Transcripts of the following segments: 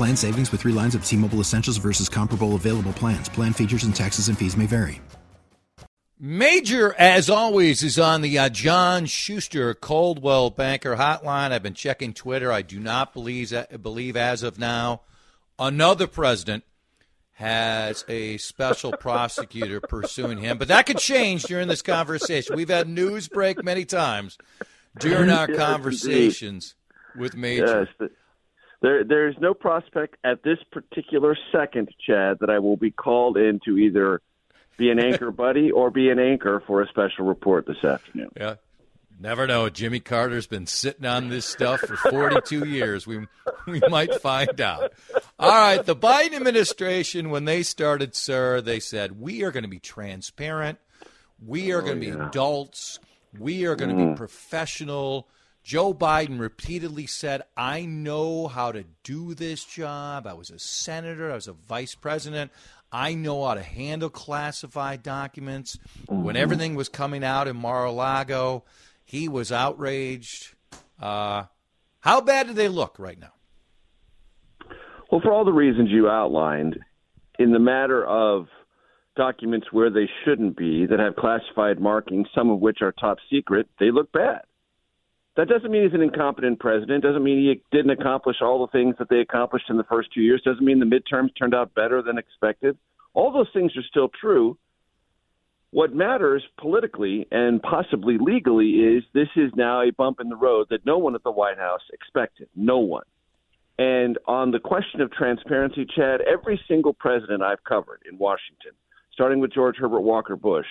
Plan savings with three lines of T Mobile Essentials versus comparable available plans. Plan features and taxes and fees may vary. Major, as always, is on the uh, John Schuster Coldwell Banker Hotline. I've been checking Twitter. I do not believe, believe as of now, another president has a special prosecutor pursuing him. But that could change during this conversation. We've had news break many times during our yes, conversations indeed. with Major. Yes, there, there is no prospect at this particular second, Chad, that I will be called in to either be an anchor buddy or be an anchor for a special report this afternoon. Yeah. Never know. Jimmy Carter's been sitting on this stuff for 42 years. We we might find out. All right, the Biden administration when they started, sir, they said we are going to be transparent. We are Oh, going to be yeah. adults. We are going to Mm. be professional. Joe Biden repeatedly said, I know how to do this job. I was a senator, I was a vice president. I know how to handle classified documents. When Mhm. everything was coming out in Mar a Lago, he was outraged. Uh, how bad do they look right now? Well, for all the reasons you outlined, in the matter of documents where they shouldn't be that have classified markings, some of which are top secret, they look bad. That doesn't mean he's an incompetent president. Doesn't mean he didn't accomplish all the things that they accomplished in the first two years. Doesn't mean the midterms turned out better than expected. All those things are still true. What matters politically and possibly legally is this is now a bump in the road that no one at the White House expected. No one. And on the question of transparency, Chad, every single president I've covered in Washington, starting with George Herbert Walker Bush,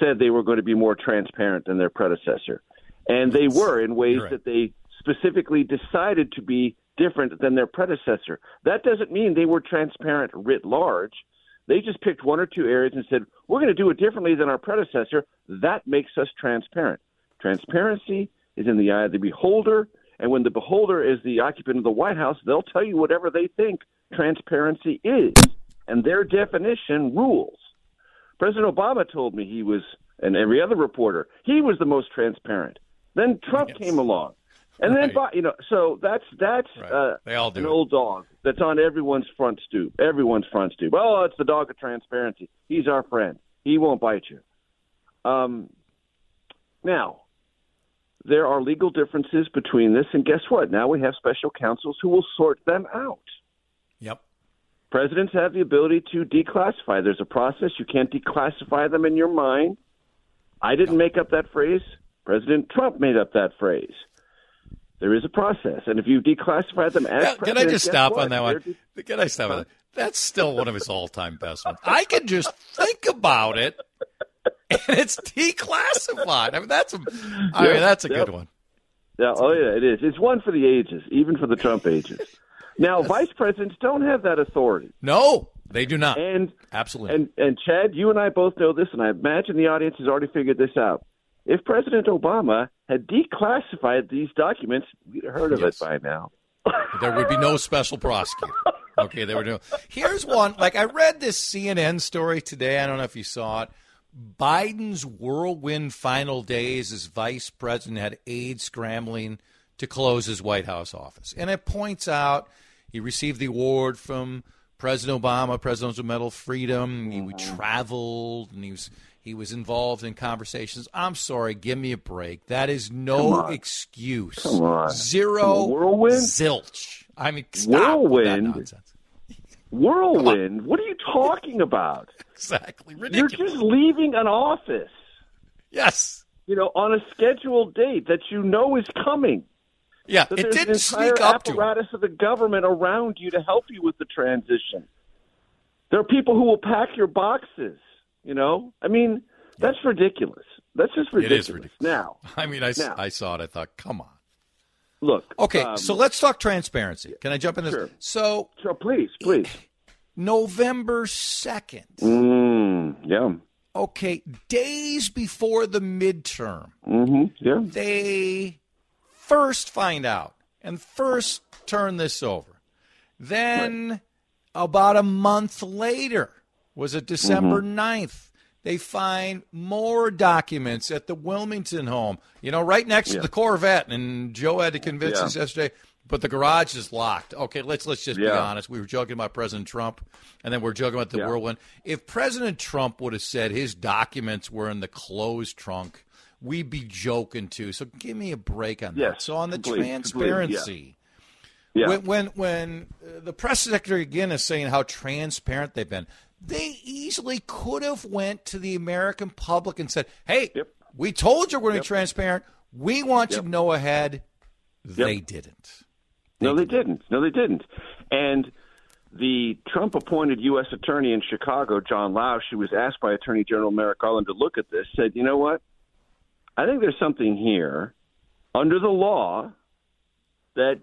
said they were going to be more transparent than their predecessor. And they were in ways right. that they specifically decided to be different than their predecessor. That doesn't mean they were transparent writ large. They just picked one or two areas and said, we're going to do it differently than our predecessor. That makes us transparent. Transparency is in the eye of the beholder. And when the beholder is the occupant of the White House, they'll tell you whatever they think transparency is. And their definition rules. President Obama told me he was, and every other reporter, he was the most transparent. Then Trump came along. And then, you know, so that's that's uh, They all do an it. old dog that's on everyone's front stoop. Everyone's front stoop. Oh, it's the dog of transparency. He's our friend. He won't bite you. Um, now, there are legal differences between this, and guess what? Now we have special counsels who will sort them out. Yep. Presidents have the ability to declassify. There's a process. You can't declassify them in your mind. I didn't make up that phrase. President Trump made up that phrase. There is a process, and if you declassify them as Can I just stop what? on that one? Can I stop on that? That's still one of his all-time best ones. I can just think about it, and it's declassified. I mean, that's a, I mean, that's a yep. good one. Yeah, oh yeah, it is. It's one for the ages, even for the Trump ages. Now, vice presidents don't have that authority. No, they do not. And absolutely. And and Chad, you and I both know this, and I imagine the audience has already figured this out. If President Obama had declassified these documents, we'd have heard of Yes. it by now. There would be no special prosecutor. Okay, there were no. Here's one. Like I read this CNN story today. I don't know if you saw it. Biden's whirlwind final days as vice president had aides scrambling to close his White House office, and it points out he received the award from President Obama, Presidential Medal of Freedom. He mm-hmm. traveled and he was he was involved in conversations. I'm sorry, give me a break. That is no excuse. Come on. Zero whirlwind? zilch. I mean, stop with that Whirlwind? nonsense. Whirlwind? What are you talking about? Exactly. Ridiculous. You're just leaving an office, yes. you know, on a scheduled date that you know is coming. Yeah, That it didn't an entire sneak up to apparatus of the government around you to help you with the transition. There are people who will pack your boxes. You know, I mean, that's ridiculous. That's just ridiculous. is ridiculous. Now, I mean, I, Now. I saw it. I thought, come on. look. Okay, um, so let's talk transparency. Can I jump in this? Sure. So so please, please. November second. Mm, yeah. Okay, days before the midterm, Mm-hmm, Yeah. they first find out and first turn this over. Then, about a month later, was it December Mm-hmm. 9th? They find more documents at the Wilmington home, you know, right next to the Corvette. And Joe had to convince Yeah. us yesterday, but the garage is locked. Okay, let's let's just be honest. We were joking about President Trump, and then we're joking about the Yeah. whirlwind. If President Trump would have said his documents were in the closed trunk, we'd be joking too. So give me a break on that. So on the complete- complete, yeah. transparency, Yeah. when when when uh, the press secretary again is saying how transparent they've been, they easily could have went to the American public and said, "Hey, Yep. we told you we're going to be transparent. We want you to know ahead." They didn't. No, they didn't. No, they didn't. And the Trump appointed U.S. Attorney in Chicago, John Lausch, who was asked by Attorney General Merrick Garland to look at this, said, you know what? I think there's something here under the law that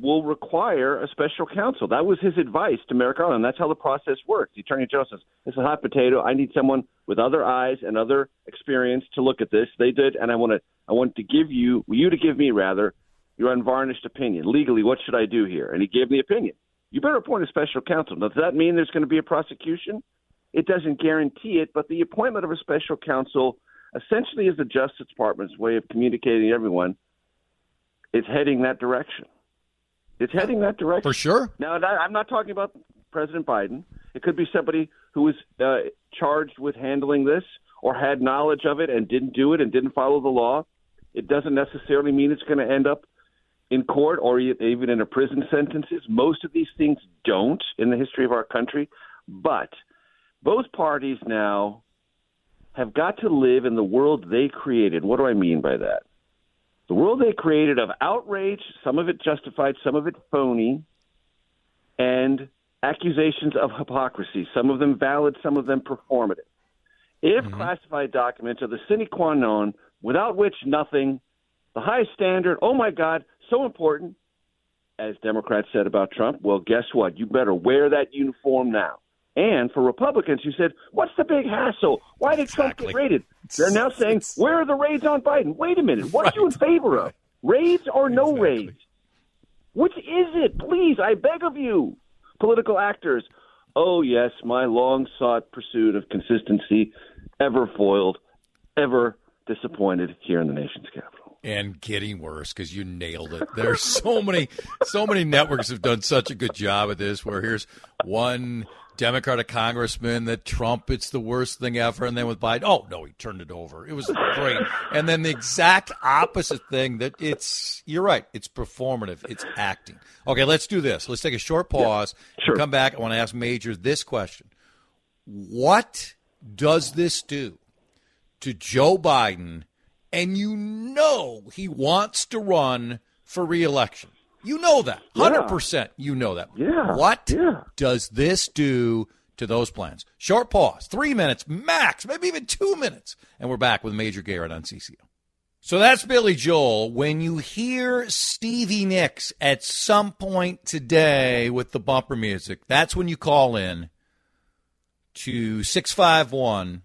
will require a special counsel. That was his advice to Merrick Garland. That's how the process works. The Attorney General says, it's a hot potato. I need someone with other eyes and other experience to look at this. They did, and I want to I want to give you you to give me rather your unvarnished opinion. Legally, what should I do here? And he gave me opinion. You better appoint a special counsel. Now, does that mean there's going to be a prosecution? It doesn't guarantee it, but the appointment of a special counsel essentially is the Justice Department's way of communicating to everyone it's heading that direction. It's heading that direction. For sure. Now, I'm not talking about President Biden. It could be somebody who was uh, charged with handling this or had knowledge of it and didn't do it and didn't follow the law. It doesn't necessarily mean it's going to end up in court or even in a prison sentences. Most of these things don't in the history of our country. But both parties now have got to live in the world they created. What do I mean by that? The world they created of outrage, some of it justified, some of it phony, and accusations of hypocrisy, some of them valid, some of them performative. If mm-hmm. classified documents are the sine qua non, without which nothing, the highest standard, oh my God, so important, as Democrats said about Trump, well, guess what? You better wear that uniform now. And for Republicans who said, what's the big hassle? Why did Trump get raided? They're now saying, where are the raids on Biden? Wait a minute. What are you in favor of? Raids or no Exactly. raids? Which is it? Please, I beg of you, political actors. Oh, yes, my long sought pursuit of consistency, ever foiled, ever disappointed here in the nation's capital. And getting worse because you nailed it. There's so many, so many networks have done such a good job at this. Where here's one Democratic congressman that Trump, it's the worst thing ever, and then with Biden, oh no, he turned it over. It was great. And then the exact opposite thing that it's. You're right. It's performative. It's acting. Okay, let's do this. Let's take a short pause. sure. Come back. I want to ask Major this question: What does this do? to Joe Biden, and you know he wants to run for reelection. You know that. 100% you know that. Yeah, What yeah. does this do to those plans? Short pause, three minutes max, maybe even two minutes. And we're back with Major Garrett on CCO. So that's Billy Joel. When you hear Stevie Nicks at some point today with the bumper music, that's when you call in to 651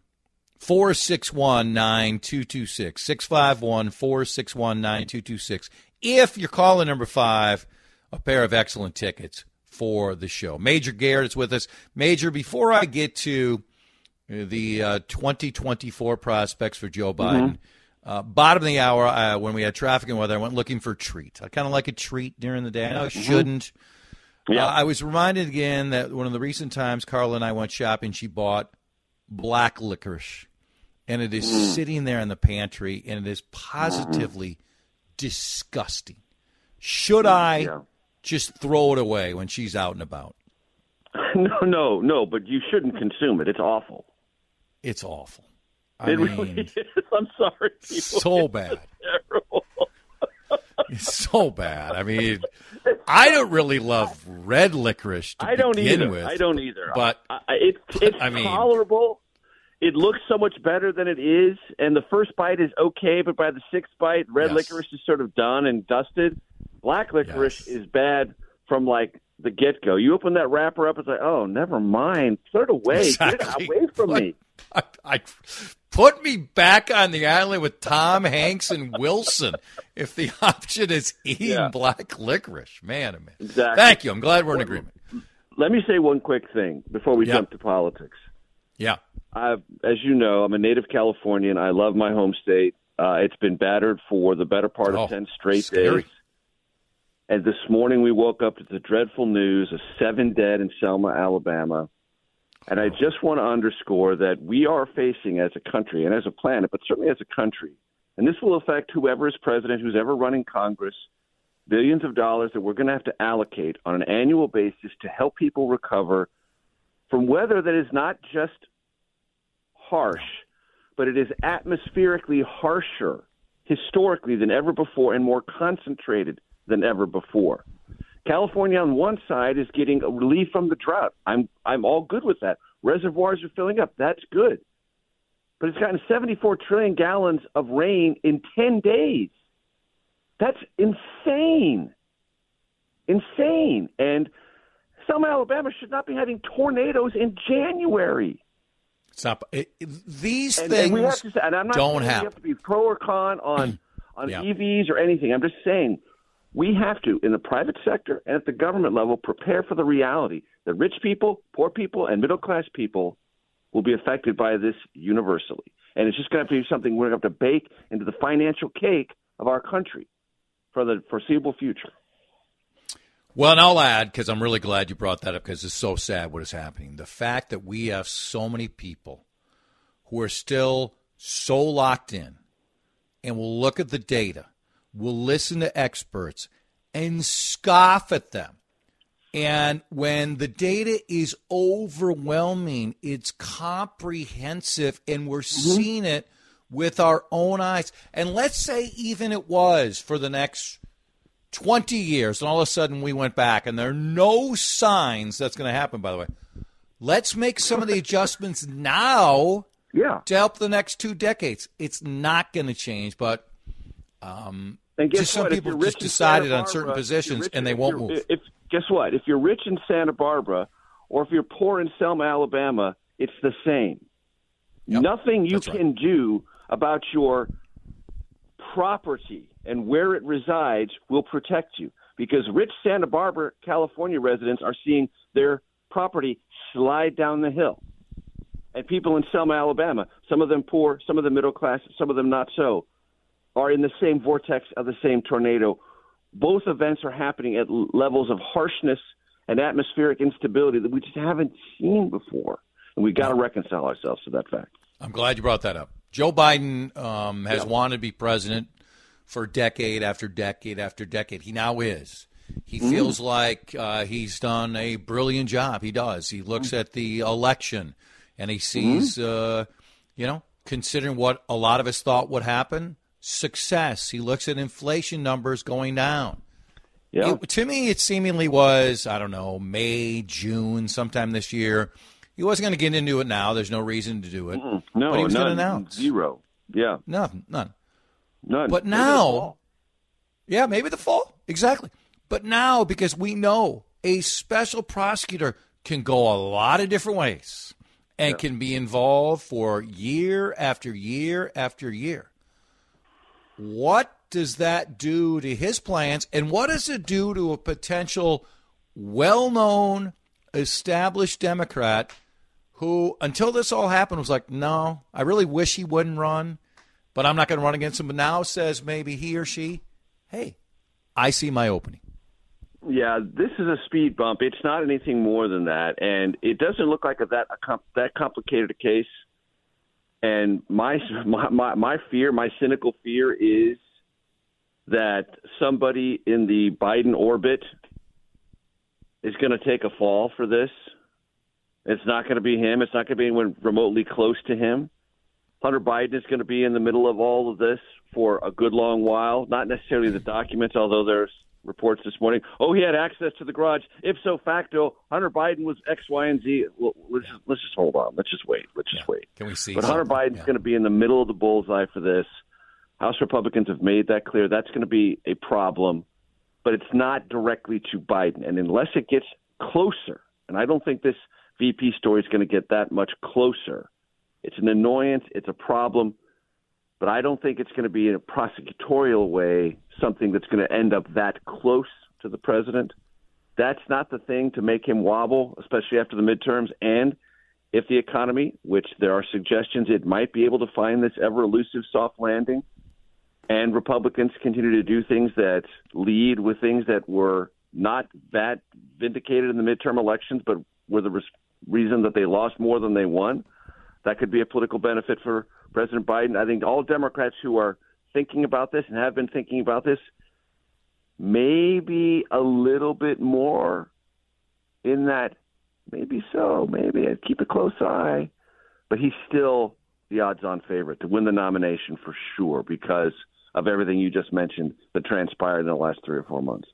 461 9226. 651 461 9226. If you're calling number five, a pair of excellent tickets for the show. Major Garrett is with us. Major, before I get to the uh, 2024 prospects for Joe Biden, uh, bottom of the hour, uh, when we had traffic and weather, I went looking for a treat. I kind of like a treat during the day. I know I shouldn't. Yeah. Uh, I was reminded again that one of the recent times Carla and I went shopping, she bought black licorice, and it is mm. sitting there in the pantry, and it is mm-hmm. positively disgusting. Should mm, I Yeah. just throw it away when she's out and about? No, no, no. But you shouldn't consume it. It's awful. It's awful. I it mean, really is. I'm sorry. People. so bad. It's terrible. It's so bad. I mean, I don't really love red licorice to I don't either. with. I don't either. But I, I- it's it's I mean- tolerable. It looks so much better than it is, and the first bite is okay, but by the sixth bite, red Yes. licorice is sort of done and dusted. Black licorice Yes. is bad from like the get go. You open that wrapper up, it's like, oh, never mind. Throw it away. Exactly. Get it away from What- me. I, I put me back on the island with Tom Hanks and Wilson if the option is eating Yeah. black licorice. Man, oh man. Exactly. Thank you. I'm glad we're in agreement. Let me say one quick thing before we Yeah. jump to politics. Yeah. I've, as you know, I'm a native Californian. I love my home state. Uh, it's been battered for the better part Oh, of 10 straight scary. days. And this morning we woke up to the dreadful news of seven dead in Selma, Alabama. And I just want to underscore that we are facing as a country and as a planet, but certainly as a country, and this will affect whoever is president, who's ever running Congress, billions of dollars that we're going to have to allocate on an annual basis to help people recover from weather that is not just harsh, but it is atmospherically harsher historically than ever before and more concentrated than ever before. California on one side is getting relief from the drought. I'm I'm all good with that. Reservoirs are filling up. That's good. But it's gotten 74 trillion gallons of rain in 10 days. That's insane. Insane. And Selma, Alabama should not be having tornadoes in January. It's not, it, these And, things and we have to and I'm not don't happen. we have to be pro or con on on Yeah. EVs or anything. I'm just saying we have to, in the private sector and at the government level, prepare for the reality that rich people, poor people, and middle class people will be affected by this universally. And it's just going to have to be something we're going to have to bake into the financial cake of our country for the foreseeable future. Well, and I'll add because I'm really glad you brought that up because it's so sad what is happening. The fact that we have so many people who are still so locked in and will look at the data, will listen to experts, and scoff at them. And when the data is overwhelming, it's comprehensive, and we're mm-hmm. seeing it with our own eyes. And let's say even it was for the next 20 years, and all of a sudden we went back, and there are no signs that's going to happen, by the way. Let's make some of the adjustments now Yeah. to help the next two decades. It's not going to change, but um, guess Just some what? People just decided Santa on certain Barbara, positions rich- and they won't move. If guess what? If you're rich in Santa Barbara, or if you're poor in Selma, Alabama, it's the same. Yep, Nothing you that's right. can do about your property and where it resides will protect you because rich Santa Barbara, California residents are seeing their property slide down the hill. And people in Selma, Alabama, some of them poor, some of them middle class, some of them not so, are in the same vortex of the same tornado. Both events are happening at levels of harshness and atmospheric instability that we just haven't seen before. And we've got to reconcile ourselves to that fact. I'm glad you brought that up. Joe Biden um, has wanted to be president for decade after decade after decade. He now is. He feels like uh, he's done a brilliant job. He does. He looks at the election and he sees, uh, you know, considering what a lot of us thought would happen, success. He looks at inflation numbers going down. Yeah. It- to me, it seemingly was, I don't know, May, June, sometime this year. He wasn't going to get into it now. There's no reason to do it. no, but he was going to announce. zero. Yeah, Nothing, none. None. But now- Yeah, maybe the fall. Exactly. But now, because we know a special prosecutor can go a lot of different ways and can be involved for year after year after year. What does that do to his plans? And what does it do to a potential well known, established Democrat who, until this all happened, was like, no, I really wish he wouldn't run, but I'm not going to run against him. But now says maybe he or she, hey, I see my opening. Yeah, this is a speed bump. It's not anything more than that, and it doesn't look like a, that a com- that complicated a case. And my, my my my fear, my cynical fear, is that somebody in the Biden orbit is going to take a fall for this, It's not going to be him. It's not going to be anyone remotely close to him. Hunter Biden is going to be in the middle of all of this for a good long while. Not necessarily the documents, although there's reports this morning. Oh, he had access to the garage. Ipso facto, Hunter Biden was X, Y, and Z. Well, let's just, let's just hold on. Let's just wait. Let's just Yeah. wait. Can we see? But Hunter something? Biden's Yeah. going to be in the middle of the bullseye for this. House Republicans have made that clear. That's going to be a problem, but it's not directly to Biden. And unless it gets closer, and I don't think this VP story is going to get that much closer, it's an annoyance, it's a problem, but I don't think it's going to be in a prosecutorial way something that's going to end up that close to the president. That's not the thing to make him wobble, especially after the midterms. And if the economy, which there are suggestions it might be able to find this ever elusive soft landing, and Republicans continue to do things that lead with things that were not that vindicated in the midterm elections, but were the reason that they lost more than they won, that could be a political benefit for President Biden. I think all Democrats who are thinking about this and have been thinking about this, maybe a little bit more in that, maybe so, maybe I'd keep a close eye, but he's still the odds-on favorite to win the nomination for sure because of everything you just mentioned that transpired in the last three or four months.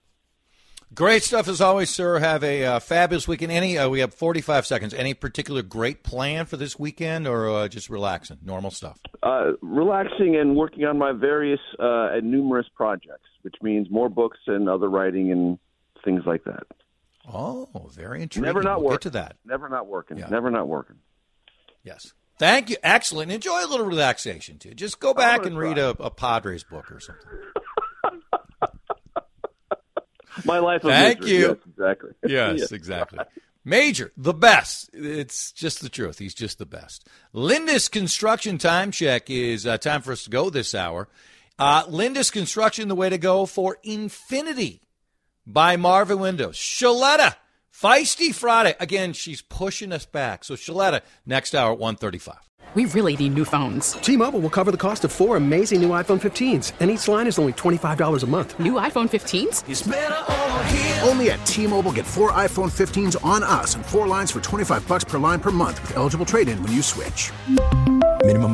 Great stuff as always, sir. Have a uh, fabulous weekend. Any? Uh, we have forty-five seconds. Any particular great plan for this weekend, or uh, just relaxing, normal stuff? Uh, relaxing and working on my various uh, and numerous projects, which means more books and other writing and things like that. Oh, very interesting. Never not we'll working. Get to that. Never not working. Yeah. Never not working. Yes. Thank you. Excellent. Enjoy a little relaxation too. Just go back and read a, a Padres book or something. My life of Thank misery. you. Yes, exactly. Yes, exactly. Major, the best. It's just the truth. He's just the best. Lindus Construction Time Check is uh, time for us to go this hour. Uh, Lindus Construction, the way to go for Infinity by Marvin Windows. Shaletta, Feisty Friday. Again, she's pushing us back. So Shaletta, next hour at 135. We really need new phones. T-Mobile will cover the cost of four amazing new iPhone 15s, and each line is only $25 a month. New iPhone 15s? Only at T-Mobile get four iPhone 15s on us and four lines for 25 bucks per line per month with eligible trade-in when you switch.